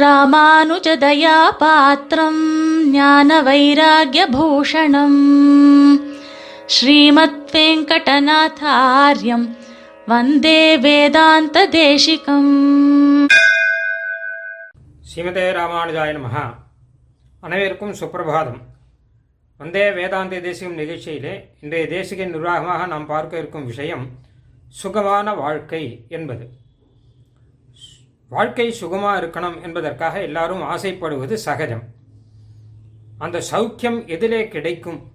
ராமானுஜதயாபாத்திரம் ஞான வைராகியபூஷணம் ஸ்ரீமத் வெங்கடநாதாரியம் வந்தே வேதாந்த தேசிகம் ஸ்ரீமதே ராமானுஜாய நமஹ அனைவருக்கும் சுப்பிரபாதம். வந்தே வேதாந்த தேசிகம் நிகழ்ச்சியிலே இன்றைய தேசிக நிர்வாகமாக நாம் பார்க்க இருக்கும் விஷயம் சுகமான வாழ்க்கை என்பது. வாழ்க்கை சுகமா இருக்கணும் என்பதற்காக எல்லாரும் ஆசைப்படுவது சகஜம். அந்த சௌக்கியம் எதிலே கிடைக்கும்.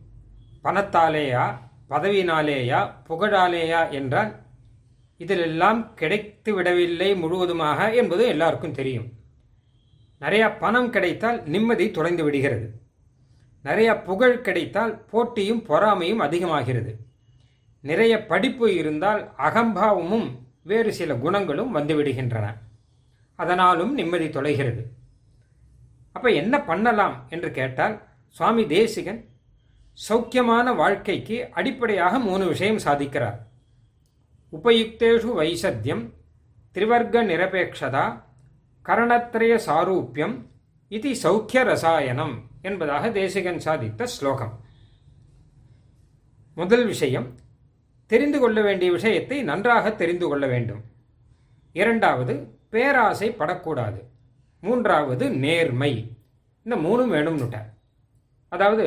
பணத்தாலேயா பதவியினாலேயா புகழாலேயா என்றால் இதிலெல்லாம் கிடைத்து விடவில்லை முழுவதுமாக என்பது எல்லாருக்கும் தெரியும். நிறையா பணம் கிடைத்தால் நிம்மதி தொலைந்து விடுகிறது. நிறைய புகழ் கிடைத்தால் போட்டியும் பொறாமையும் அதிகமாகிறது. நிறைய படிப்பு இருந்தால் அகம்பாவமும் வேறு சில குணங்களும் வந்துவிடுகின்றன அதனாலும் நிம்மதி தொலைகிறது. அப்ப என்ன பண்ணலாம் என்று கேட்டால் சுவாமி தேசிகன் சௌக்கியமான வாழ்க்கைக்கு அடிப்படையாக மூணு விஷயம் சாதிக்கிறார். உபயுக்தேஷு வைசத்தியம் திரிவர்க்க நிரபேட்சதா கரணத்திரய சாரூபியம் இது சௌக்கிய ரசாயனம் என்பதாக தேசிகன் சாதித்த ஸ்லோகம். முதல் விஷயம் தெரிந்து கொள்ள வேண்டிய விஷயத்தை நன்றாக தெரிந்து கொள்ள வேண்டும். இரண்டாவது பேராசை படக்கூடாது. மூன்றாவது நேர்மை. இந்த மூணும் வேணும்னுட்டார் அதாவது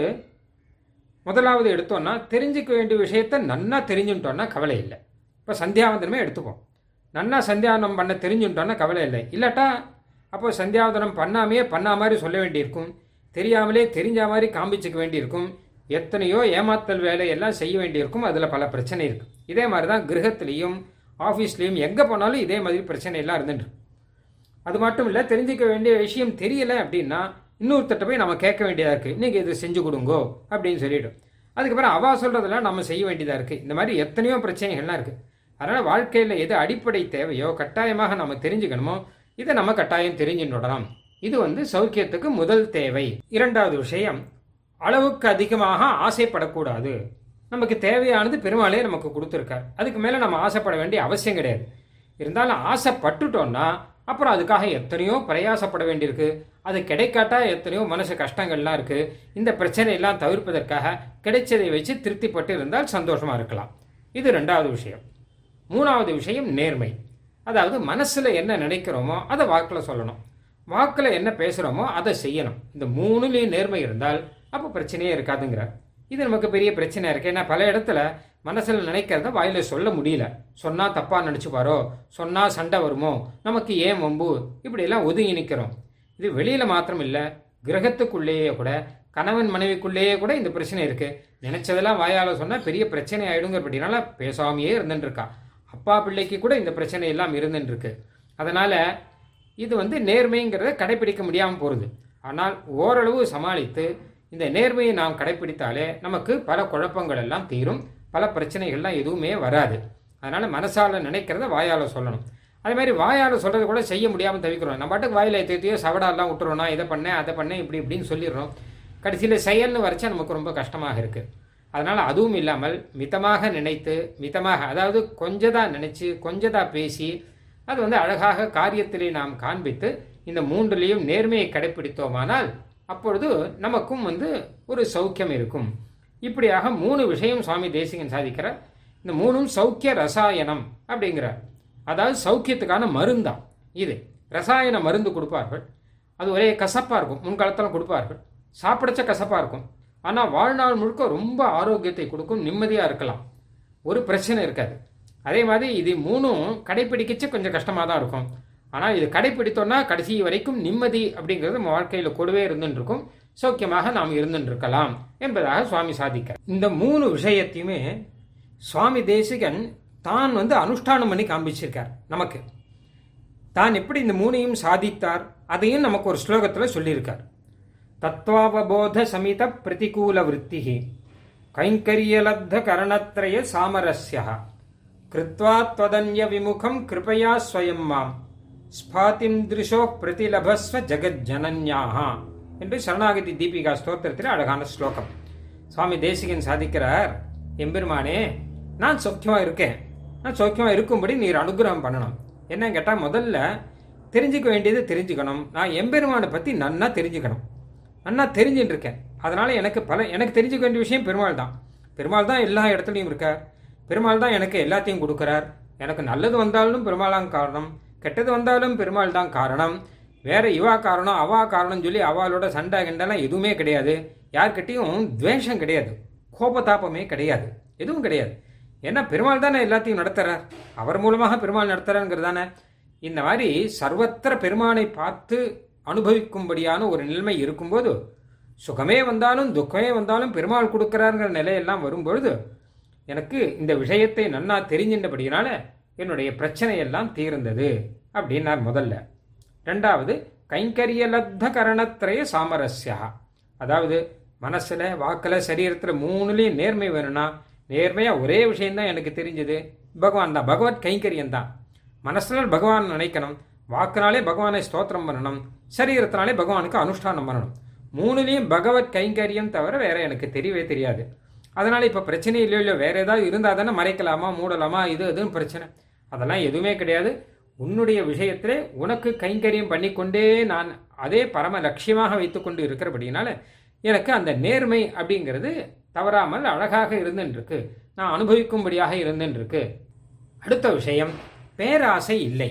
முதலாவது எடுத்தோம்னா தெரிஞ்சுக்க வேண்டிய விஷயத்த நன்னா தெரிஞ்சுட்டோன்னா கவலை இல்லை. இப்போ சந்தியாவந்தனமே எடுத்துப்போம். நன்னா சந்தியாவந்தனம் பண்ண தெரிஞ்சுட்டோன்னா கவலை இல்லை. இல்லாட்டா அப்போ சந்தியாவந்தனம் பண்ணாமையே பண்ணா மாதிரி சொல்ல வேண்டியிருக்கும். தெரியாமலே தெரிஞ்ச மாதிரி காமிச்சிக்க வேண்டியிருக்கும். எத்தனையோ ஏமாத்தல் வேலையெல்லாம் செய்ய வேண்டியிருக்கும். அதில் பல பிரச்சனை இருக்குது இதே மாதிரி தான் கிரகத்திலையும் ஆஃபீஸ்லேயும் எங்கே போனாலும் இதே மாதிரி பிரச்சனையெல்லாம் இருந்துட்டு அது மட்டும் இல்லை தெரிஞ்சுக்க வேண்டிய விஷயம் தெரியலை அப்படின்னா இன்னொருத்தட்ட போய் நம்ம கேட்க வேண்டியதாக இருக்குது இன்றைக்கி இது செஞ்சு கொடுங்கோ அப்படின்னு சொல்லிவிடும் அதுக்கப்புறம் அவா சொல்கிறதெல்லாம் நம்ம செய்ய வேண்டியதாக இருக்குது இந்த மாதிரி எத்தனையோ பிரச்சனைகள்லாம் இருக்குது அதனால் வாழ்க்கையில் எது அடிப்படை தேவையோ கட்டாயமாக நம்ம தெரிஞ்சுக்கணுமோ இதை நம்ம கட்டாயம் தெரிஞ்சுடலாம் இது வந்து சௌக்கியத்துக்கு முதல் தேவை. இரண்டாவது விஷயம் அளவுக்கு அதிகமாக ஆசைப்படக்கூடாது. நமக்கு தேவையானது பெருமாளே நமக்கு கொடுத்துருக்கார். அதுக்கு மேலே நம்ம ஆசைப்பட வேண்டிய அவசியம் கிடையாது. இருந்தாலும் ஆசைப்பட்டுட்டோம்னா அப்புறம் அதுக்காக எத்தனையோ பிரயாசப்பட வேண்டியிருக்கு. அது கிடைக்காட்டா எத்தனையோ மனசு கஷ்டங்கள்லாம் இருக்குது இந்த பிரச்சனையெல்லாம் தவிர்ப்பதற்காக கிடைச்சதை வச்சு திருப்திப்பட்டு இருந்தால் சந்தோஷமாக இருக்கலாம். இது ரெண்டாவது விஷயம். மூணாவது விஷயம் நேர்மை. அதாவது மனசில் என்ன நினைக்கிறோமோ அதை வாக்கில் சொல்லணும். வாக்கில் என்ன பேசுகிறோமோ அதை செய்யணும். இந்த மூணுலேயும் நேர்மை இருந்தால் அப்போ பிரச்சனையே இருக்காதுங்கிறார். இது நமக்கு பெரிய பிரச்சனை இருக்கு. ஏன்னா பல இடத்துல மனசில் நினைக்கிறத வாயில சொல்ல முடியல. சொன்னா தப்பா நினைச்சுப்பாரோ சொன்னா சண்டை வருமோ? நமக்கு ஏன் வம்பு? இப்படியெல்லாம் ஒதுங்கி நிற்கிறோம் இது வெளியில மாத்திரம் இல்லை கிரகத்துக்குள்ளேயே கூட கணவன் மனைவிக்குள்ளேயே கூட இந்த பிரச்சனை இருக்கு. நினைச்சதெல்லாம் வாயால சொன்னா பெரிய பிரச்சனை ஆயிடுங்கிறபடினால பேசாமையே இருந்துட்டு இருக்கா. அப்பா பிள்ளைக்கு கூட இந்த பிரச்சனை எல்லாம் இருந்துட்டு இருக்கு. அதனால இது வந்து நேர்மைங்கிறத கடைபிடிக்க முடியாமல் போகிறது ஆனால் ஓரளவு சமாளித்து இந்த நேர்மையை நாம் கடைபிடித்தாலே நமக்கு பல குழப்பங்கள் எல்லாம் தீரும் பல பிரச்சனைகள்லாம் எதுவுமே வராது. அதனால மனசால நினைக்கிறத வாயால சொல்லணும். அதே மாதிரி வாயால் சொல்கிறது கூட செய்ய முடியாமல் தவிக்கிறோம். நம்ம பாட்டுக்கு வாயில் தேத்தியோ சவடாலாம் விட்டுறோம்னா இதை பண்ணேன் அதை பண்ணேன் இப்படி இப்படின்னு சொல்லிடுறோம். கடைசியில் செயல்னு வரைச்சா நமக்கு ரொம்ப கஷ்டமாக இருக்குது அதனால் அதுவும் இல்லாமல் மிதமாக நினைத்து மிதமாக அதாவது கொஞ்சதாக நினச்சி கொஞ்சதாக பேசி அது வந்து அழகாக காரியத்திலே நாம் காண்பித்து இந்த மூன்றுலேயும் நேர்மையை கடைபிடித்தோமானால் அப்பொழுது நமக்கும் வந்து ஒரு சௌக்கியம் இருக்கும். இப்படியாக மூணு விஷயம் சுவாமி தேசிகன் சாதிக்கிறார். இந்த மூணும் சௌக்கிய ரசாயனம் அப்படிங்கிறார். அதாவது சௌக்கியத்துக்கான மருந்தான் இது ரசாயன மருந்து கொடுப்பார்கள். அது ஒரே கசப்பாக இருக்கும். முன்காலத்தில் கொடுப்பார்கள். சாப்பிடச்ச கசப்பாக இருக்கும். ஆனால் வாழ்நாள் முழுக்க ரொம்ப ஆரோக்கியத்தை கொடுக்கும் நிம்மதியாக இருக்கலாம். ஒரு பிரச்சனை இருக்காது. அதே மாதிரி இது மூணும் கடைப்பிடிக்கச்சு கொஞ்சம் கஷ்டமாக தான் இருக்கும். ஆனால் இது கடைப்பிடித்தோன்னா கடைசி வரைக்கும் நிம்மதி அப்படிங்கிறது நம்ம வாழ்க்கையில் கூடவே இருந்துருக்கும் சௌக்கியமாக நாம் இருந்துருக்கலாம் என்பதாக சுவாமி சாதிக்க இந்த மூணு விஷயத்தையுமே சுவாமி தேசிகன் தான் வந்து அனுஷ்டானம் பண்ணி காமிச்சிருக்கார் நமக்கு. தான் எப்படி இந்த மூணையும் சாதித்தார் அதையும் நமக்கு ஒரு ஸ்லோகத்தில் சொல்லியிருக்கார். தத்வாவபோத சமித பிரதிகூல விற்த்திகி கைங்கரியலப்த கரணத்ரய சாமரஸ்யா கிருத்வா விமுகம் கிருபயா ஸ்வயம் மாம். ஸ்பாதிம் திருஷோ பிரதிலபஸ்வ ஜெகஜனன்யாஹா என்று சரணாகதி தீபிகா ஸ்தோத்திரத்தில் அழகான ஸ்லோகம். சுவாமி தேசிகன் சாதிக்கிறார் எம்பெருமானே நான் சௌக்கியமாக இருக்கேன். நான் சௌக்கியமாக இருக்கும்படி நீர் அனுகிரகம் பண்ணணும். என்னன்னு கேட்டால் முதல்ல தெரிஞ்சுக்க வேண்டியதை தெரிஞ்சுக்கணும். நான் எம்பெருமானை பற்றி நன்னா தெரிஞ்சுக்கணும். நன்னா தெரிஞ்சுட்டு இருக்கேன். அதனால் எனக்கு பல எனக்கு தெரிஞ்சுக்க வேண்டிய விஷயம் பெருமாள் தான். பெருமாள் தான் எல்லா இடத்துலையும் இருக்கார். பெருமாள் தான் எனக்கு எல்லாத்தையும் கொடுக்குறார். எனக்கு நல்லது வந்தாலும் பெருமாள் காரணம். கெட்டது வந்தாலும் பெருமாள் தான் காரணம். வேற இவா காரணம் அவா காரணம் சொல்லி அவளோட சண்டை கிண்டெல்லாம் எதுவுமே கிடையாது. யார்கிட்டையும் துவேஷம் கிடையாது. கோபதாபமே கிடையாது. எதுவும் கிடையாது. ஏன்னா பெருமாள் தானே எல்லாத்தையும் நடத்துறார். அவர் மூலமாக பெருமாள் நடத்துகிறாருங்கிறது தானே இந்த மாதிரி சர்வத்திர பெருமானை பார்த்து அனுபவிக்கும்படியான ஒரு நிலைமை இருக்கும்போது சுகமே வந்தாலும் துக்கமே வந்தாலும் பெருமாள் கொடுக்குறாருங்கிற நிலையெல்லாம் வரும்பொழுது எனக்கு இந்த விஷயத்தை நன்னா தெரிஞ்சின்றபடியினால என்னுடைய பிரச்சனையெல்லாம் தீர்ந்தது அப்படின்னார் முதல்ல. ரெண்டாவது கைங்கரிய லப்த சாமரஸ்யா. அதாவது மனசுல வாக்கில் சரீரத்தில் மூணுலேயும் நேர்மை வேணும்னா நேர்மையாக ஒரே விஷயம்தான் எனக்கு தெரிஞ்சது. பகவான் தான். பகவத் கைங்கரியம் தான். மனசுல பகவான் நினைக்கணும். வாக்குனாலே பகவானை ஸ்தோத்திரம் பண்ணணும். சரீரத்தினாலே பகவானுக்கு அனுஷ்டானம் பண்ணணும். மூணுலேயும் பகவத் கைங்கரியம் தவிர வேற எனக்கு தெரியவே தெரியாது. அதனால இப்போ பிரச்சனை இல்லையோ இல்லையோ வேற ஏதாவது இருந்தால் தானே மறைக்கலாமா மூடலாமா இது அதுன்னு பிரச்சனை. அதெல்லாம் எதுவுமே கிடையாது. உன்னுடைய விஷயத்திலே உனக்கு கைங்கரியம் பண்ணிக்கொண்டே நான் அதே பரம லட்சியமாக வைத்துக்கொண்டு இருக்கிறபடினால எனக்கு அந்த நேர்மை அப்படிங்கிறது தவறாமல் அழகாக இருந்துருக்கு நான் அனுபவிக்கும்படியாக இருந்துருக்கு அடுத்த விஷயம் பேராசை இல்லை.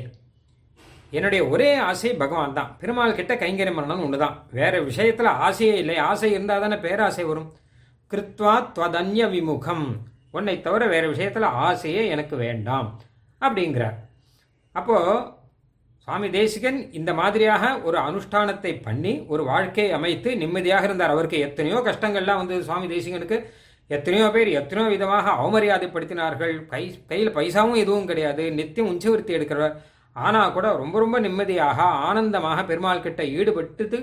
என்னுடைய ஒரே ஆசை பகவான் தான். பெருமாள் கிட்ட கைங்கரியம் பண்ணணும் ஒன்று தான் வேற விஷயத்தில் ஆசையே இல்லை. ஆசை இருந்தால் தானே பேராசை வரும். கிருத்வா துவதன்ய விமுகம். உன்னை தவிர வேற விஷயத்தில் ஆசையே எனக்கு வேண்டாம். அப்படிங்கிறார். அப்போ சுவாமி தேசிகன் இந்த மாதிரியாக ஒரு அனுஷ்டானத்தை பண்ணி ஒரு வாழ்க்கையை அமைத்து நிம்மதியாக இருந்தார். அவருக்கு எத்தனையோ கஷ்டங்கள்லாம் வந்து சுவாமி தேசிகனுக்கு எத்தனையோ பேர் எத்தனையோ விதமாக அவமரியாதைப்படுத்தினார்கள். கை கையில் பைசாவும் எதுவும் கிடையாது. நித்தியம் உஞ்சவர்த்தி எடுக்கிறவர். ஆனால் கூட ரொம்ப ரொம்ப நிம்மதியாக ஆனந்தமாக பெருமாள் கிட்ட ஈடுபட்டு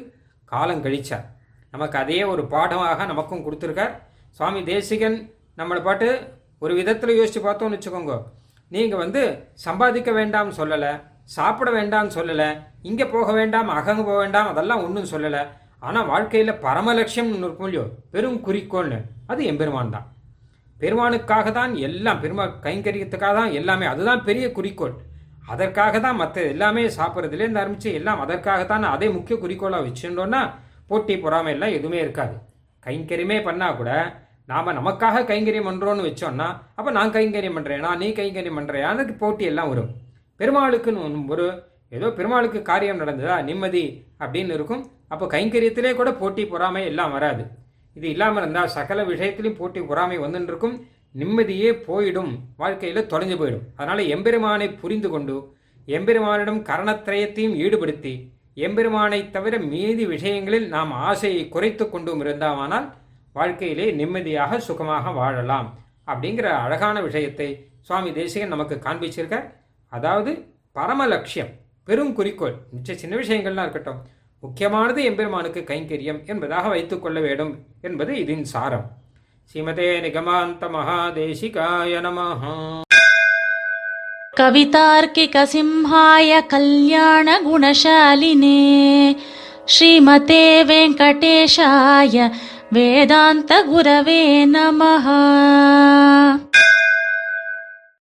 காலம் கழிச்சார். நமக்கு அதே ஒரு பாடமாக நமக்கும் கொடுத்துருக்கார். சுவாமி தேசிகன் நம்மளை பாட்டு ஒரு விதத்தில் யோசிச்சு பார்த்தோம்னு வச்சுக்கோங்க. நீங்கள் வந்து சம்பாதிக்க வேண்டாம் சொல்லலை சாப்பிட வேண்டாம்னு சொல்லலை இங்கே போக வேண்டாம் அகங்க போக வேண்டாம் அதெல்லாம் ஒன்றும் சொல்லலை. ஆனால் வாழ்க்கையில் பரம லட்சியம் இருக்கும் இல்லையோ? பெரும் குறிக்கோள்னு. அது எம்பெருமான் தான். பெருமானுக்காக தான் எல்லாம் பெருமா கைங்கரியத்துக்காக தான் எல்லாமே அதுதான் பெரிய குறிக்கோள். அதற்காக தான் மற்ற எல்லாமே சாப்பிட்றதுலேருந்து ஆரம்பிச்சு எல்லாம் அதற்காகத்தான் அதே முக்கிய குறிக்கோளாக வச்சுட்டோம்னா போட்டி பொறாமை எல்லாம் எதுவுமே இருக்காது. கைங்கரியமே பண்ணா கூட நாம நமக்காக கைங்கரியம் பண்றோம்னு வச்சோம்னா அப்ப நான் கைங்கரியம் பண்றேனா நீ கைங்கரியம் பண்றியான்னு போட்டி எல்லாம் வரும். பெருமாளுக்குன்னு ஒரு ஏதோ பெருமாளுக்கு காரியம் நடந்ததா? நிம்மதி அப்படின்னு இருக்கும். அப்போ கைங்கரியத்திலே கூட போட்டி பொறாமை எல்லாம் வராது. இது இல்லாமல் இருந்தால் சகல விஷயத்திலும் போட்டி பொறாமை வந்துட்டு இருக்கும். நிம்மதியே போயிடும். வாழ்க்கையில தொலைஞ்சு போயிடும். அதனால எம்பெருமானை புரிந்து கொண்டு எம்பெருமானிடம் கரணத்திரயத்தையும் ஈடுபடுத்தி எம்பெருமானை தவிர மீதி விஷயங்களில் நாம் ஆசையை குறைத்து கொண்டும் இருந்தாமானால் வாழ்க்கையிலே நிம்மதியாக சுகமாக வாழலாம் அப்படிங்கிற அழகான விஷயத்தை சுவாமி தேசிகன் நமக்கு காண்பிச்சிருக்கார் அதாவது பரம லட்சியம் பெரும் குறிக்கோள் மிச்ச சின்ன விஷயங்கள்லாம் இருக்கட்டும் முக்கியமானது எம்பெருமானுக்கு கைங்கரியம் என்பதாக வைத்துக் கொள்ள வேண்டும் என்பது இதன் சாரம் ஸ்ரீமதே நிகமாந்த மகாதேசிகாய நமஹா कवितार्किकसिंहाय कल्याणगुणशालिने श्रीमते वेङ्कटेशाय వేదాంత గురవే నమ.